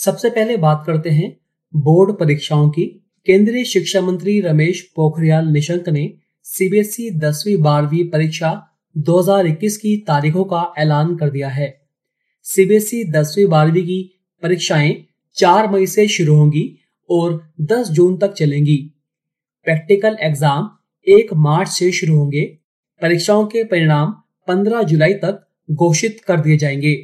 सबसे पहले बात करते हैं बोर्ड परीक्षाओं की। केंद्रीय शिक्षा मंत्री रमेश पोखरियाल निशंक ने सीबीएसई दसवीं बारहवीं परीक्षा 2021 की तारीखों का ऐलान कर दिया है। सीबीएसई दसवीं बारहवीं की परीक्षाएँ 4 मई से शुरू होंगी और 10 जून तक चलेंगी। प्रैक्टिकल एग्ज़ाम 1 मार्च से शुरू होंगे। परीक्षाओं के परिणाम 15 जुलाई तक घोषित कर दिए जाएँगे।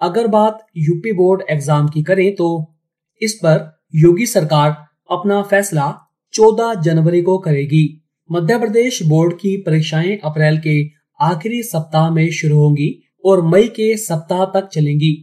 अगर बात यूपी बोर्ड एग्ज़ाम की करें तो इस पर योगी सरकार अपना फैसला 14 जनवरी को करेगी। मध्य प्रदेश बोर्ड की परीक्षाएँ अप्रैल के आखिरी सप्ताह में शुरू होंगी और मई के सप्ताह तक चलेंगी।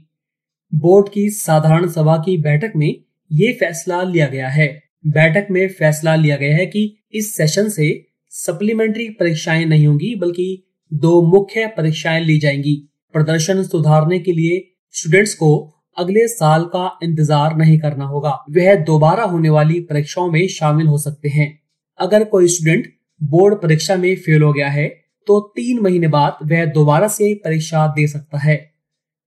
बोर्ड की साधारण सभा की बैठक में ये फैसला लिया गया है। बैठक में फैसला लिया गया है कि इस सेशन से सप्लीमेंट्री परीक्षाएँ नहीं होंगी, बल्कि दो मुख्य परीक्षाएँ ली जाएँगी। प्रदर्शन सुधारने के लिए स्टूडेंट्स को अगले साल का इंतज़ार नहीं करना होगा। वह दोबारा होने वाली परीक्षाओं में शामिल हो सकते हैं। अगर कोई स्टूडेंट बोर्ड परीक्षा में फेल हो गया है तो तीन महीने बाद वह दोबारा से परीक्षा दे सकता है।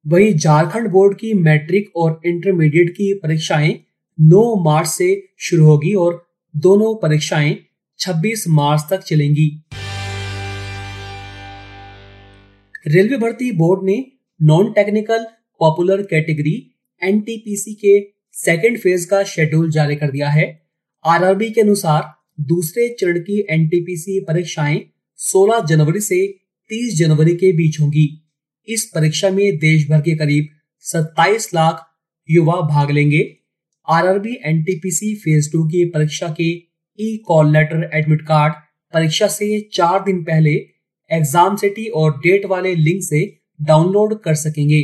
वही झारखंड बोर्ड की मैट्रिक और इंटरमीडिएट की परीक्षाएँ 9 मार्च से शुरू होगी और दोनों परीक्षाएँ 26 मार्च तक चलेंगी। रेलवे भर्ती बोर्ड ने non technical popular category NTPC के सेकेंड फ़ेज़ का शेड्यूल जारी कर दिया है। आरआरबी के अनुसार, दूसरे चरण की एनटीपीसी परीक्षाएँ 16 जनवरी से 30 जनवरी के बीच होंगी। इस परीक्षा में देश भर के करीब 27 लाख युवा भाग लेंगे। आरआरबी एनटीपीसी फ़ेज़ टू की परीक्षा के e call letter admit card परीक्षा से चार दिन पहले एग्ज़ाम सिटी और डेट वाले लिंक से डाउनलोड कर सकेंगे।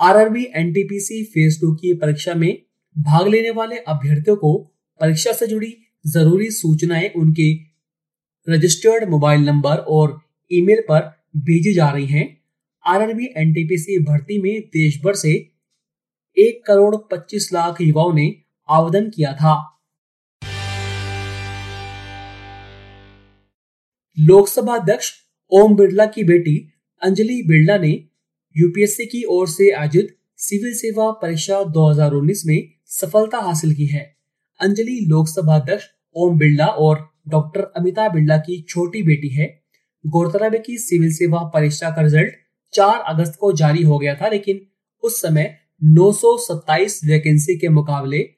आरआरबी, एनटीपीसी फ़ेज़ टू की परीक्षा में भाग लेने वाले अभ्यर्थियों को परीक्षा से जुड़ी ज़रूरी सूचनाएँ उनके रजिस्टर्ड मोबाइल नंबर और ईमेल पर भेजी जा रही हैं। आरआरबी, एनटीपीसी भर्ती में देश भर से एक करोड़ पच्चीस लाख युवाओं ने आवेदन किया था। लोकसभा अध्यक्ष ओम बिरला की बेटी अंजलि बिरला ने यूपीएससी की ओर से आयोजित सिविल सेवा परीक्षा 2019 में सफलता हासिल की है। अंजलि लोकसभा अध्यक्ष ओम बिरला और डॉक्टर अमिता बिरला की छोटी बेटी है। गौरतलब है कि सिविल सेवा परीक्षा का रिज़ल्ट 4 अगस्त को जारी हो गया था, लेकिन उस समय 927 वैकेंसी के मुकाबले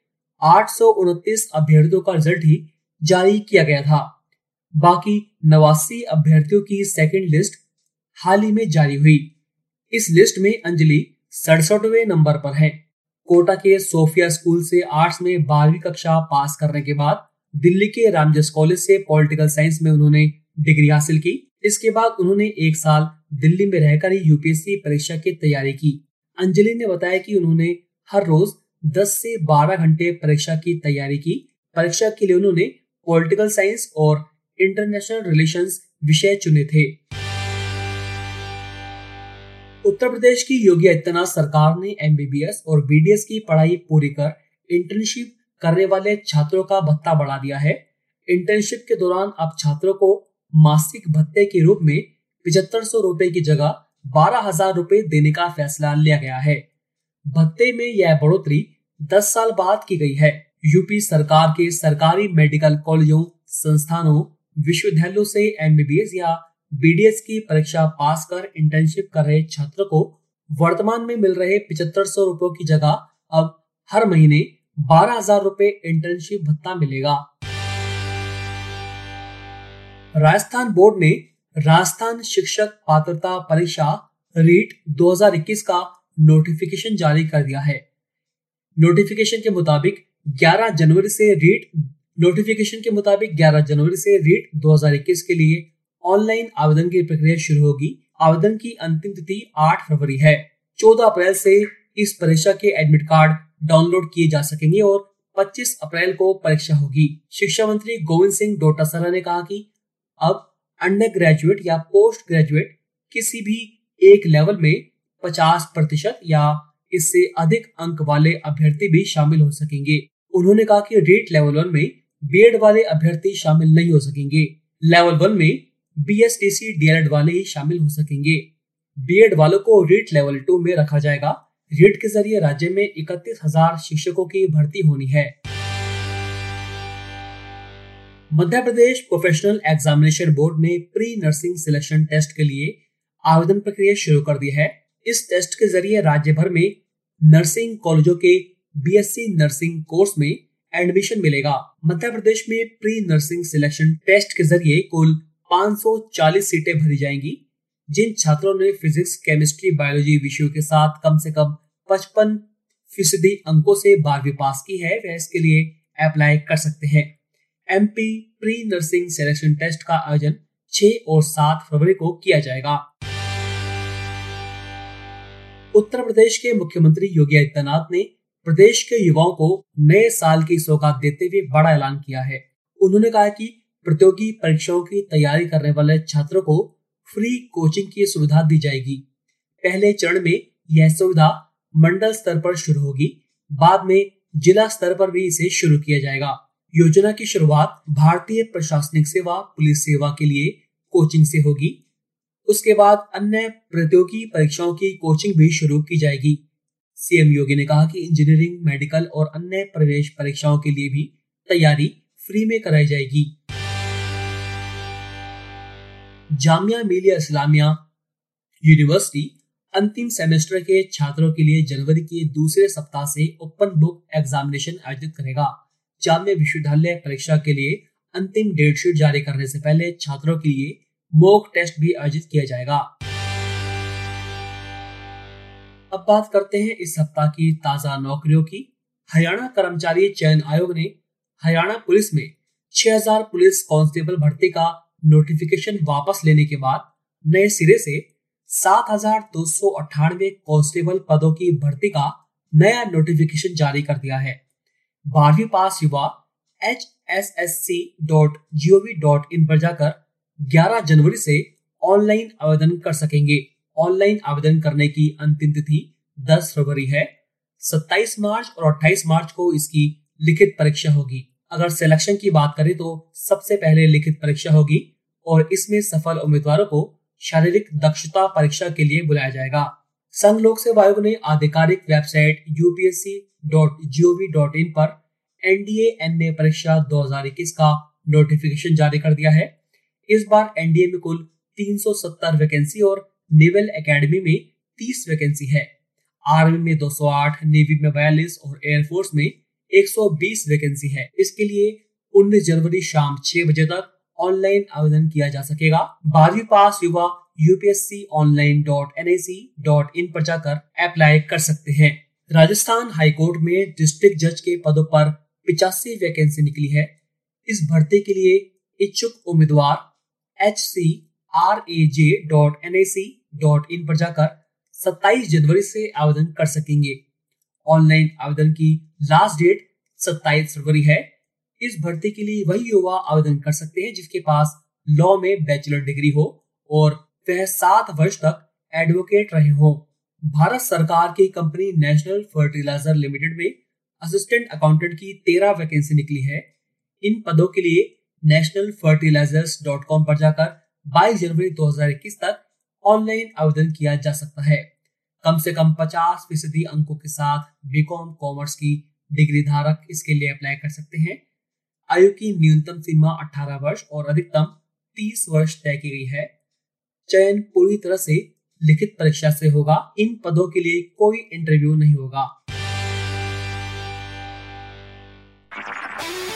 आठ सौ उनतीस अभ्यर्थियों का रिज़ल्ट ही जारी किया गया था। बाकी नवासी अभ्यर्थियों की सेकंड लिस्ट हाल ही में जारी हुई। इस लिस्ट में अंजलि सड़सठवे नंबर पर है। कोटा के सोफिया स्कूल से आर्ट्स में बारहवीं कक्षा पास करने के बाद दिल्ली के रामजस कॉलेज से पॉलिटिकल साइंस में उन्होंने डिग्री हासिल की। इसके बाद उन्होंने एक साल दिल्ली में रहकर ही यूपीएससी परीक्षा की तैयारी की। अंजलि ने बताया कि उन्होंने हर रोज 10 से 12 घंटे परीक्षा की तैयारी की। परीक्षा के लिए उन्होंने पॉलिटिकल साइंस और इंटरनेशनल रिलेशंस विषय चुने थे। उत्तर प्रदेश की योगी आदित्यनाथ सरकार ने एमबीबीएस और बीडीएस की पढ़ाई पूरी कर इंटर्नशिप करने वाले छात्रों का भत्ता बढ़ा दिया है। इंटर्नशिप के दौरान अब छात्रों को मासिक भत्ते के रूप में पिछहत्तर सौ रूपए की जगह बारह हज़ार रूपए देने का फैसला लिया गया है। भत्ते में यह बढ़ोतरी दस साल बाद की गई है। यूपी सरकार के सरकारी मेडिकल कॉलेजों, संस्थानों विश्वविद्यालयों से एमबीबीएस या बीडीएस की परीक्षा पास कर इंटर्नशिप कर रहे छात्र को वर्तमान में मिल रहे पिछहत्तर सौ रुपये की जगह अब हर महीने बारह हज़ार रूपए इंटर्नशिप भत्ता मिलेगा। राजस्थान बोर्ड ने राजस्थान शिक्षक पात्रता परीक्षा रीट 2021 का नोटिफिकेशन जारी कर दिया है। नोटिफिकेशन के मुताबिक 11 जनवरी से रीट नोटिफिकेशन के मुताबिक 11 जनवरी से रीट 2021 के लिए ऑनलाइन आवेदन की प्रक्रिया शुरू होगी। आवेदन की अंतिम तिथि 8 फरवरी है। 14 अप्रैल से इस परीक्षा के एडमिट कार्ड डाउनलोड किए जा सकेंगे और 25 अप्रैल को परीक्षा होगी। शिक्षा मंत्री गोविंद सिंह डोटासरा ने कहा कि अब अंडर ग्रेजुएट या पोस्ट ग्रेजुएट किसी भी एक लेवल में 50 प्रतिशत या इससे अधिक अंक वाले अभ्यर्थी भी शामिल हो सकेंगे। उन्होंने कहा कि रेट लेवल वन में बीएड वाले अभ्यर्थी शामिल नहीं हो सकेंगे। लेवल वन में B S T C D वाले ही शामिल हो सकेंगे। बीएड वालों को रीट लेवल टू में रखा जाएगा। रीट के ज़रिए राज्य में इकतीस हज़ार शिक्षकों की भर्ती होनी है। Madhya Pradesh professional examination board ने प्री नर्सिंग सिलेक्शन टेस्ट के लिए आवेदन प्रक्रिया शुरू कर दी है। इस टेस्ट के ज़रिए राज्य भर में नर्सिंग कॉलेजों के बीएससी नर्सिंग कोर्स में एडमिशन मिलेगा। मध्य प्रदेश में प्री नर्सिंग सिलेक्शन टेस्ट के ज़रिए कुल 540 सीटें भरी जाएँगी, जिन छात्रों ने फिजिक्स केमिस्ट्री बायोलॉजी विषयों के साथ कम से कम 55 फ़ीसदी अंकों से बारहवीं पास की है, वह इसके लिए अप्लाई कर सकते हैं। MP pre nursing selection test का आयोजन 6 और 7 फरवरी को किया जाएगा। उत्तर प्रदेश के मुख्यमंत्री योगी आदित्यनाथ ने प्रदेश के युवाओं को नए साल की सौगात देते हुए बड़ा ऐलान किया है। उन्होंने कहा कि प्रतियोगी परीक्षाओं की तैयारी करने वाले छात्रों को फ्री कोचिंग की सुविधा दी जाएगी। पहले चरण में यह सुविधा मंडल स्तर पर शुरू होगी, बाद में जिला स्तर पर भी इसे शुरू किया जाएगा। योजना की शुरुआत भारतीय प्रशासनिक सेवा, पुलिस सेवा के लिए कोचिंग से होगी। उसके बाद अन्य प्रतियोगी परीक्षाओं की कोचिंग भी शुरू की जाएगी। सीएम योगी ने कहा कि इंजीनियरिंग, मेडिकल और अन्य प्रवेश परीक्षाओं के लिए भी तैयारी फ्री में कराई जाएगी। जामिया मिलिया इस्लामिया यूनिवर्सिटी अंतिम सेमेस्टर के छात्रों के लिए जनवरी के दूसरे सप्ताह से ओपन बुक एग्जामिनेशन आयोजित करेगा। जामिया विश्वविद्यालय परीक्षा के लिए अंतिम डेट शीट जारी करने से पहले छात्रों के लिए मॉक टेस्ट भी आयोजित किया जाएगा। अब बात करते हैं इस सप्ताह की ताज़ा नौकरियों की। हरियाणा कर्मचारी चयन आयोग ने हरियाणा पुलिस में 6000 पुलिस कांस्टेबल भर्ती का नोटिफिकेशन वापस लेने के बाद नए सिरे से सात हज़ार दो सौ अट्ठानवे कांस्टेबल पदों की भर्ती का नया नोटिफिकेशन जारी कर दिया है। बारहवीं पास युवा H S S C dot G O V dot in पर जाकर 11 जनवरी से ऑनलाइन आवेदन कर सकेंगे। ऑनलाइन आवेदन करने की अंतिम तिथि 10 फरवरी है। 27 मार्च और 28 मार्च को इसकी लिखित परीक्षा होगी। अगर सिलेक्शन की बात करें तो सबसे पहले लिखित परीक्षा होगी और इसमें सफल उम्मीदवारों को शारीरिक दक्षता परीक्षा के लिए बुलाया जाएगा। संघ लोक सेवा आयोग ने आधिकारिक website UPSC dot G dot in पर एनडीए एनए परीक्षा 2021 का नोटिफिकेशन जारी कर दिया है। इस बार एनडीए में कुल 370 वैकेंसी और नेवल एकेडमी में 30 वैकेंसी है। आर्मी में 208, नेवी में 42 और एयरफोर्स में 120 वैकेंसी है। इसके लिए 19 जनवरी शाम 6 बजे तक ऑनलाइन आवेदन किया जा सकेगा। बारहवीं पास युवा UPSC online dot N I C dot in पर जाकर अप्लाई कर सकते हैं। राजस्थान हाईकोर्ट में डिस्ट्रिक्ट जज के पदों पर पिचासी वैकेंसी निकली है। इस भर्ती के लिए इच्छुक उम्मीदवार H C R A J dot N I C dot in पर जाकर 27 जनवरी से आवेदन कर सकेंगे। ऑनलाइन आवेदन की लास्ट डेट 27 फरवरी है। इस भर्ती के लिए वही युवा आवेदन कर सकते हैं जिसके पास लॉ में बैचलर डिग्री हो और वह सात वर्ष तक एडवोकेट रहे हो। भारत सरकार की कंपनी नेशनल फर्टिलाइज़र लिमिटेड में असिस्टेंट अकाउंटेंट की तेरह वैकेंसी निकली है। इन पदों के लिए नेशनल फर्टिलाइजर्स डॉट कॉम पर जाकर 22 जनवरी 2021 तक ऑनलाइन आवेदन किया जा सकता है। कम से कम 50 फ़ीसदी अंकों के साथ बीकॉम कॉमर्स की डिग्री धारक इसके लिए अप्लाई कर सकते हैं। आयु की न्यूनतम सीमा 18 वर्ष और अधिकतम 30 वर्ष तय की गई है। चयन पूरी तरह से लिखित परीक्षा से होगा। इन पदों के लिए कोई इंटरव्यू नहीं होगा।